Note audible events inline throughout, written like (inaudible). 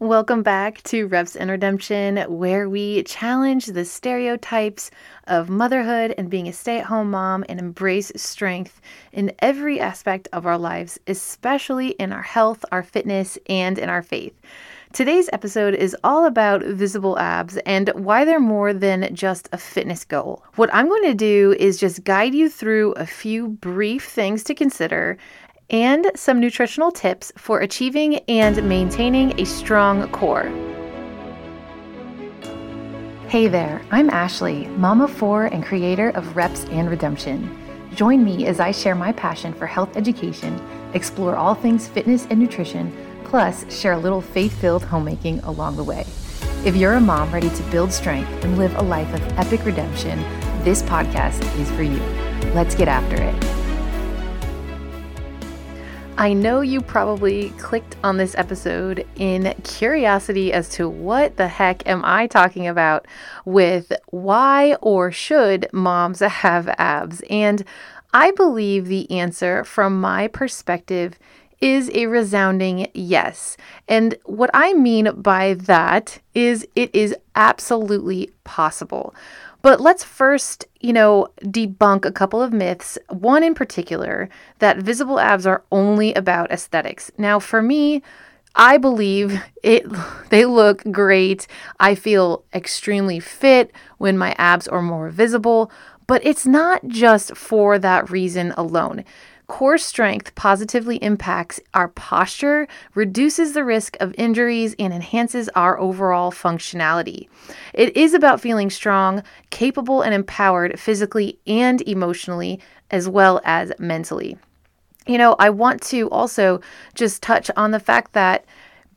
Welcome back to Reps and Redemption, where we challenge the stereotypes of motherhood and being a stay at home mom and embrace strength in every aspect of our lives, especially in our health, our fitness, and in our faith. Today's episode is all about visible abs and why they're more than just a fitness goal. What I'm going to do is just guide you through a few brief things to consider and some nutritional tips for achieving and maintaining a strong core. Hey there, I'm Ashley, mom of four and creator of Reps and Redemption. Join me as I share my passion for health education, explore all things fitness and nutrition, plus share a little faith filled homemaking along the way. If you're a mom ready to build strength and live a life of epic redemption, this podcast is for you. Let's get after it. I know you probably clicked on this episode in curiosity as to what the heck am I talking about with why or should moms (laughs) have abs? And I believe the answer from my perspective is a resounding yes. And what I mean by that is it is absolutely possible. But let's first, you know, debunk a couple of myths. One in particular that visible abs are only about aesthetics. Now, for me, I believe it (laughs) they look great. I feel extremely fit when my abs are more visible, but it's not just for that reason alone. Core strength positively impacts our posture, reduces the risk of injuries, and enhances our overall functionality. It is about feeling strong, capable, and empowered physically and emotionally, as well as mentally. You know, I want to also just touch on the fact that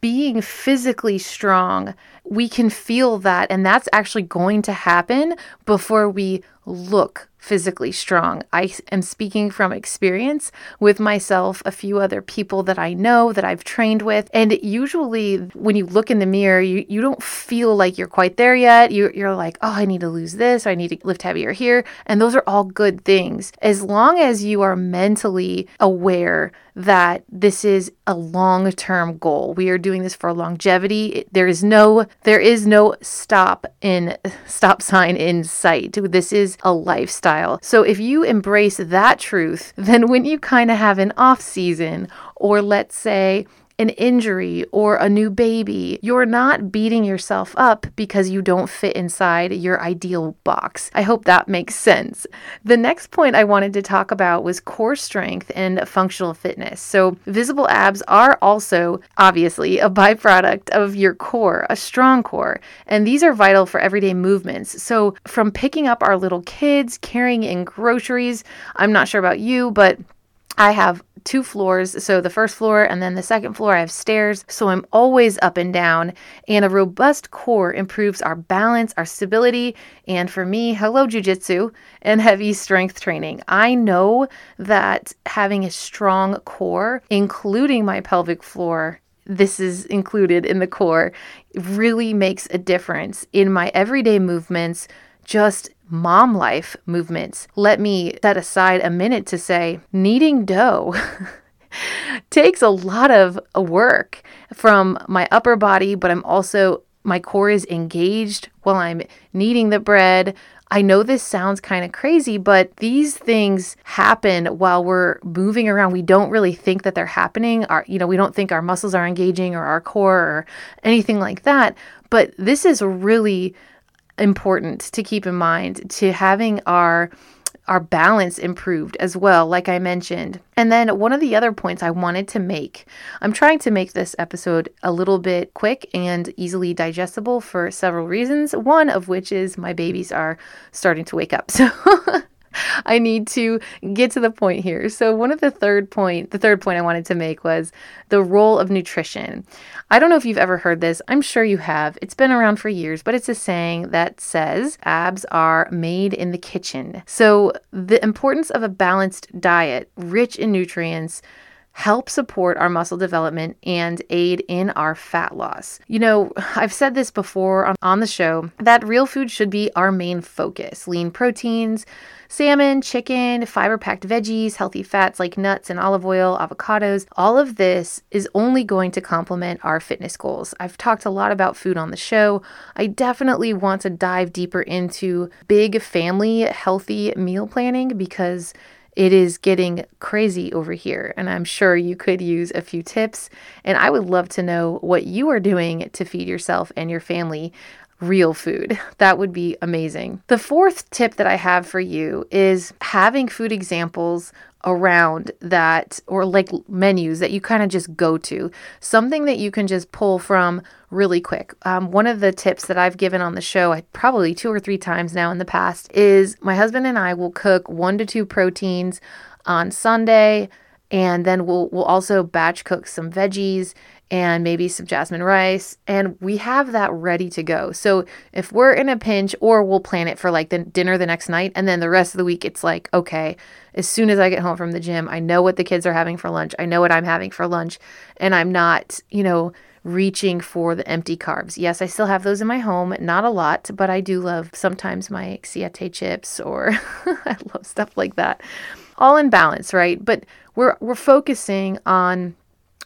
being physically strong, we can feel that, and that's actually going to happen before we look physically strong. I am speaking from experience with myself, a few other people that I know that I've trained with. And usually, when you look in the mirror, you, you don't feel like you're quite there yet. You, you're like, oh, I need to lose this, I need to lift heavier here. And those are all good things. As long as you are mentally aware that this is a long-term goal. We are doing this for longevity. There is no there is no stop in stop sign in sight. This is a lifestyle. So if you embrace that truth, then when you kind of have an off season or let's say an injury or a new baby, you're not beating yourself up because you don't fit inside your ideal box. I hope that makes sense. The next point I wanted to talk about was core strength and functional fitness. So, visible abs are also obviously a byproduct of your core, a strong core, and these are vital for everyday movements. So, from picking up our little kids, carrying in groceries, I'm not sure about you, but I have two floors. So the first floor and then the second floor, I have stairs. So I'm always up and down. And a robust core improves our balance, our stability, and for me, hello, jujitsu and heavy strength training. I know that having a strong core, including my pelvic floor, this is included in the core, really makes a difference in my everyday movements, just mom life movements, let me set aside a minute to say kneading dough. (laughs) takes a lot of work from my upper body, but I'm also, my core is engaged while I'm kneading the bread. I know this sounds kind of crazy, but these things happen while we're moving around. We don't really think that they're happening. Our, you know, we don't think our muscles are engaging or our core or anything like that. But this is really important to keep in mind to having our our balance improved as well, like I mentioned. And then one of the other points I wanted to make I'm trying to make this episode a little bit quick and easily digestible for several reasons, one of which is my babies are starting to wake up. (laughs) So I need to get to the point here. So one of the third point, the third point I wanted to make was the role of nutrition. I don't know if you've ever heard this. I'm sure you have. It's been around for years, but it's a saying that says abs are made in the kitchen. So the importance of a balanced diet, rich in nutrients, help support our muscle development and aid in our fat loss. You know, (sighs) I've said this before on, on the show that real food should be our main focus lean proteins, salmon, chicken, fiber packed veggies, healthy fats like nuts and olive oil, avocados. All of this is only going to complement our fitness goals. I've talked a lot about food on the show. I definitely want to dive deeper into big family healthy meal planning because it is getting crazy over here, and I'm sure you could use a few tips. And I would love to know what you are doing to feed yourself and your family real food. (laughs) That would be amazing. The fourth tip that I have for you is having food examples around that or like menus that you kind of just go to something that you can just pull from really quick um, one of the tips that i've given on the show I, probably two or three times now in the past is my husband and i will cook one to two proteins on sunday and then we'll we'll also batch cook some veggies and maybe some jasmine rice and we have that ready to go. So if we're in a pinch or we'll plan it for like the dinner the next night and then the rest of the week it's like okay, as soon as I get home from the gym, I know what the kids are having for lunch. I know what I'm having for lunch and I'm not, you know, reaching for the empty carbs. Yes, I still have those in my home, not a lot, but I do love sometimes my Siete chips or (laughs) I love stuff like that. All in balance, right? But we're we're focusing on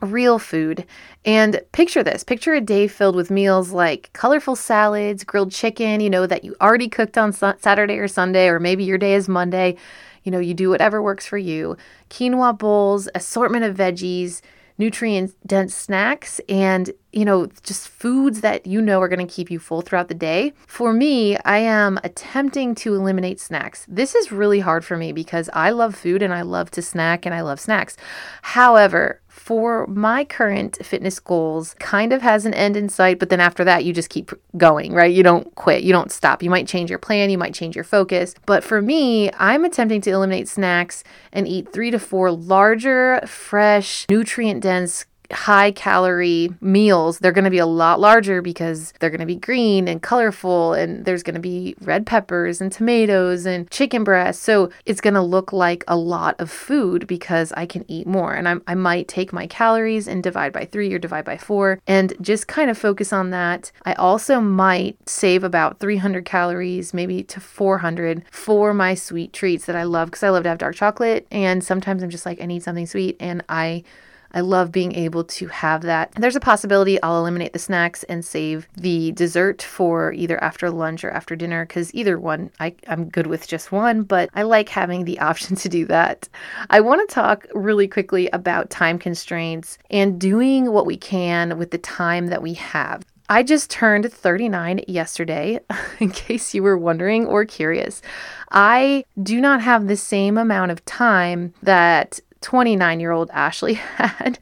real food. And picture this picture a day filled with meals like colorful salads, grilled chicken, you know, that you already cooked on Saturday or Sunday, or maybe your day is Monday. You know, you do whatever works for you. Quinoa bowls, assortment of veggies, nutrient dense snacks and you know just foods that you know are going to keep you full throughout the day for me i am attempting to eliminate snacks this is really hard for me because i love food and i love to snack and i love snacks however for my current fitness goals kind of has an end in sight, but then after that, you just keep going, right? You don't quit, you don't stop. You might change your plan, you might change your focus. But for me, I'm attempting to eliminate snacks and eat three to four larger, fresh, nutrient dense high calorie meals, they're going to be a lot larger because they're going to be green and colorful, and there's going to be red peppers and tomatoes and chicken breast. So it's going to look like a lot of food because I can eat more. And I'm, I might take my calories and divide by three or divide by four and just kind of focus on that. I also might save about 300 calories, maybe to 400 for my sweet treats that I love because I love to have dark chocolate. And sometimes I'm just like, I need something sweet. And I I love being able to have that. There's a possibility I'll eliminate the snacks and save the dessert for either after lunch or after dinner because either one, I, I'm good with just one, but I like having the (laughs) option to do that. I want to talk really quickly about time constraints and doing what we can with the time that we have. I just turned 39 yesterday, (laughs) in case you were wondering or curious. I do not have the same amount of time that 29 year old Ashley (laughs) had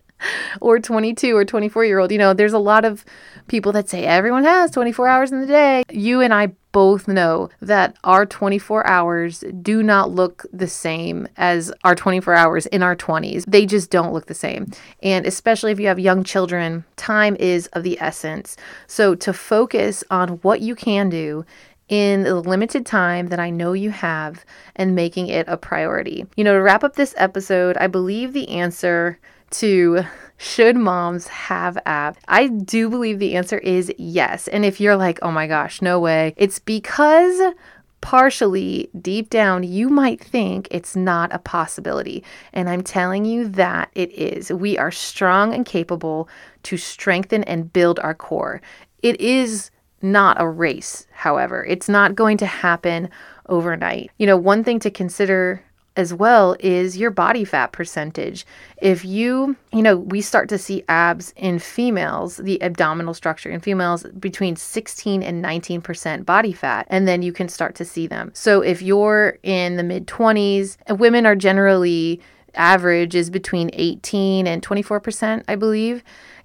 or 22 or 24 year old. You know, there's a lot of people that say everyone has 24 hours in the day. You and I both know that our 24 hours do not look the same as our 24 hours in our 20s. They just don't look the same. And especially if you have young children, time is of the essence. So to focus on what you can do in the limited time that I know you have and making it a priority. You know, to wrap up this episode, I believe the answer to (laughs) should moms have abs? I do believe the answer is yes. And if you're like, oh my gosh, no way, it's because partially deep down, you might think it's not a possibility. And I'm telling you that it is. We are strong and capable to strengthen and build our core. It is not a race, however. It's not going to happen overnight. You know, one thing to consider as well is your body fat percentage. If you, you know, we start to see abs in females, the abdominal structure in females between 16 and 19% body fat, and then you can start to see them. So if you're in the mid 20s, women are generally average is between 18 and 24%, I believe.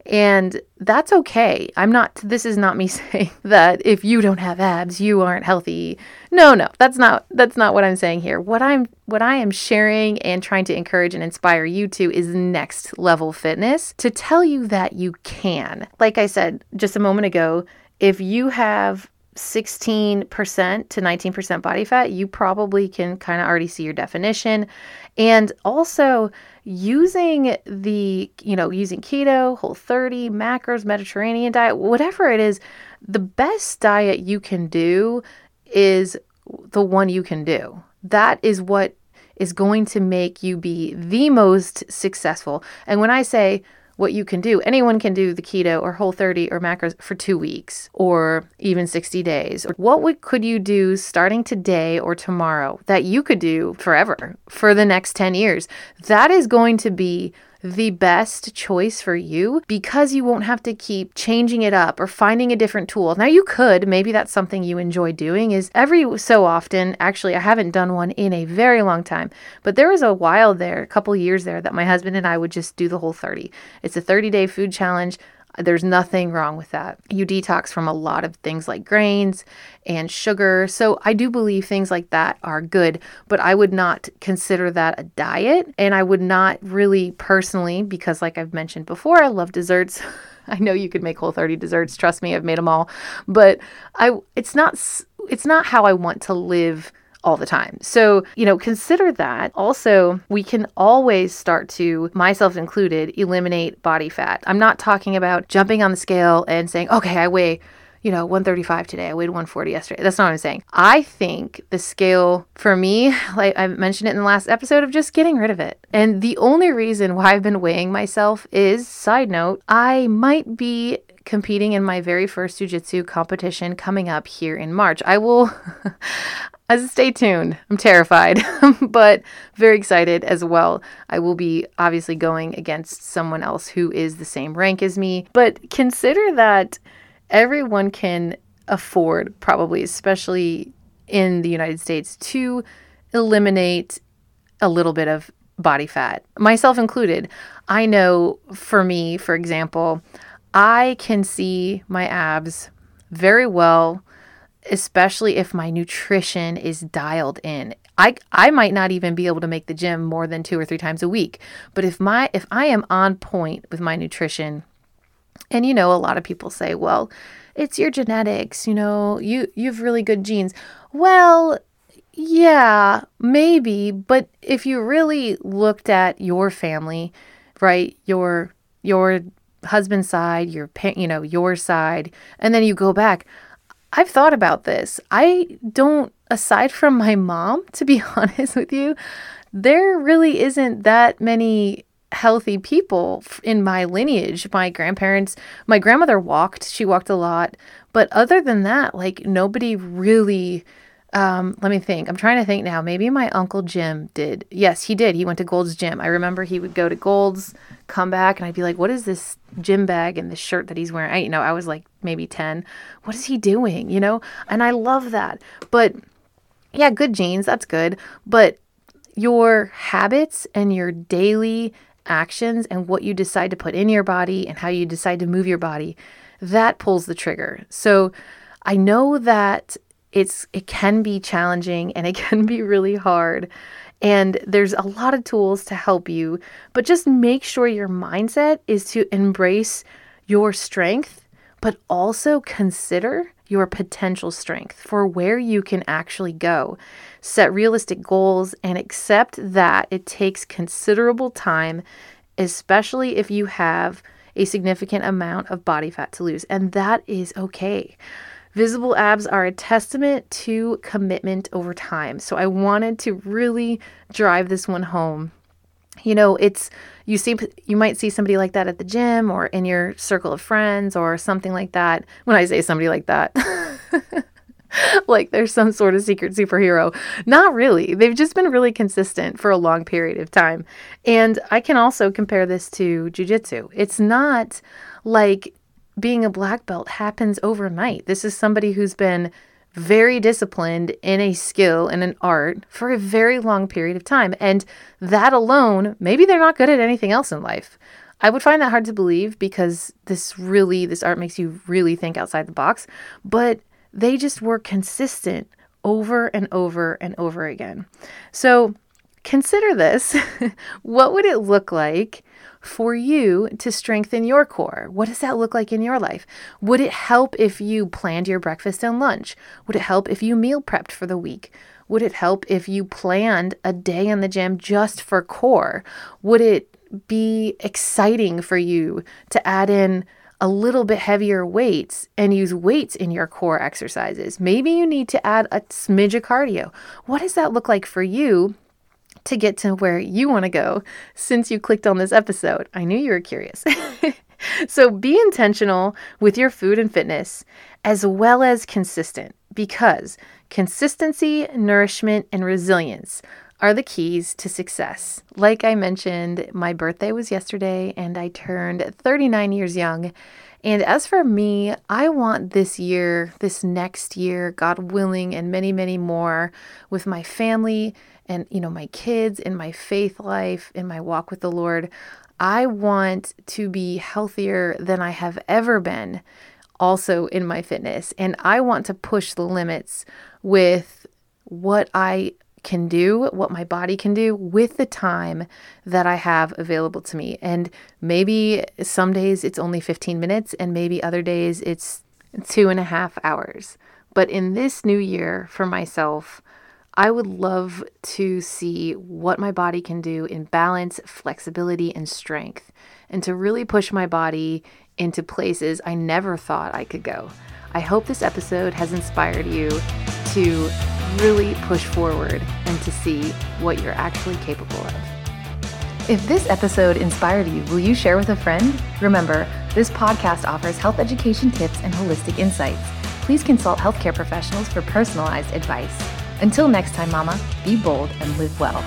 And that's okay. I'm not, this is not me (laughs) saying that if you don't have abs, you aren't healthy. No, no, that's not, that's not what I'm saying here. What I'm, what I am sharing and trying to encourage and inspire you to is next level fitness to tell you that you can. Like I said just a moment ago, if you have 16% to 19% body fat, you probably can kind of already see your definition. And also using the, you know, using keto, whole 30, macros, Mediterranean diet, whatever it is, the best diet you can do is the one you can do. That is what is going to make you be the most successful. And when I say what you can do. Anyone can do the keto or whole 30 or macros for 2 weeks or even 60 days. What would, could you do starting today or tomorrow that you could do forever for the next 10 years? That is going to be the best choice for you because you won't have to keep changing it up or finding a different tool. Now you could, maybe that's something you enjoy doing is every so often, actually I haven't done one in a very long time, but there was a while there, a couple years there that my husband and I would just do the whole 30. It's a 30-day food challenge. There's nothing wrong with that. You detox from a lot of things like grains and sugar. So I do believe things like that are good, but I would not consider that a diet. And I would not really personally, because like I've mentioned before, I love desserts. (laughs) I know you could make whole 30 desserts. Trust me, I've made them all. But I it's not it's not how I want to live all the time. So, you know, consider that. Also, we can always start to, myself included, eliminate body fat. I'm not talking about jumping on the scale and saying, okay, I weigh you know, 135 today. I weighed 140 yesterday. That's not what I'm saying. I think the scale for me, (laughs) like I mentioned it in the last episode, of just getting rid of it. And the only reason why I've been weighing myself is, side note, I might be competing in my very first jujitsu competition coming up here in March. I will (laughs) As stay tuned. I'm terrified, (laughs) but very excited as well. I will be obviously going against someone else who is the same rank as me, but consider that everyone can afford, probably, especially in the United States, to eliminate a little bit of body fat, myself included. I know for me, for example, I can see my abs very well especially if my nutrition is dialed in. I I might not even be able to make the gym more than 2 or 3 times a week, but if my if I am on point with my nutrition and you know a lot of people say, "Well, it's your genetics, you know, you you've really good genes." Well, yeah, maybe, but if you really looked at your family, right? Your your husband's side, your you know, your side, and then you go back, I've thought about this. I don't, aside from my mom, to be (laughs) honest with you, there really isn't that many healthy people in my lineage. My grandparents, my grandmother walked, she walked a lot. But other than that, like nobody really um, let me think. I'm trying to think now. Maybe my uncle Jim did. Yes, he did. He went to Gold's Gym. I remember he would go to Gold's, come back, and I'd be like, "What is this gym bag and this shirt that he's wearing?" I, you know, I was like maybe ten. What is he doing? You know, and I love that. But yeah, good genes. That's good. But your habits and your daily actions and what you decide to put in your body and how you decide to move your body, that pulls the trigger. So I know that it's it can be challenging and it (laughs) can be really hard and there's a lot of tools to help you but just make sure your mindset is to embrace your strength but also consider your potential strength for where you can actually go. Set realistic goals and accept that it takes considerable time, especially if you have a significant amount of body fat to lose, and that is okay. Visible abs are a testament to commitment over time. So I wanted to really drive this one home. You know, it's you see you might see somebody like that at the gym or in your circle of friends or something like that. When I say somebody like that, (laughs) like there's some sort of secret superhero. Not really. They've just been really consistent for a long period of time. And I can also compare this to jujitsu. It's not like being a black belt happens overnight. This is somebody who's been very disciplined in a skill and an art for a very long period of time. And that alone, maybe they're not good at anything else in life. I would find that hard to believe because this really, this art makes you really think outside the box. But they just were consistent over and over and over again. So consider this. (laughs) what would it look like for you to strengthen your core? What does that look like in your life? Would it help if you planned your breakfast and lunch? Would it help if you meal prepped for the week? Would it help if you planned a day in the gym just for core? Would it be exciting for you to add in a little bit heavier weights and use weights in your core exercises? Maybe you need to add a smidge of cardio. What does that look like for you to get to where you want to go since you clicked on this episode. I knew you were curious. (laughs) so be intentional with your food and fitness as well as consistent because consistency, nourishment, and resilience are the keys to success. Like I mentioned, my birthday was yesterday and I turned 39 years young. And as for me, I want this year, this next year, God willing, and many, many more with my family and you know my kids in my faith life in my walk with the lord i want to be healthier than i have ever been also in my fitness. And i want to push the limits with what i can do what my body can do with the time that i have available to me. And maybe some days it's only 15 minutes and maybe other days it's two and a half hours. But in this new year for myself I would love to see what my body can do in balance, flexibility, and strength, and to really push my body into places I never thought I could go. I hope this episode has inspired you to really push forward and to see what you're actually capable of. If this episode inspired you, will you share with a friend? Remember, this podcast offers health education tips and holistic insights. Please consult healthcare professionals for personalized advice. Until next time, Mama, be bold and live well.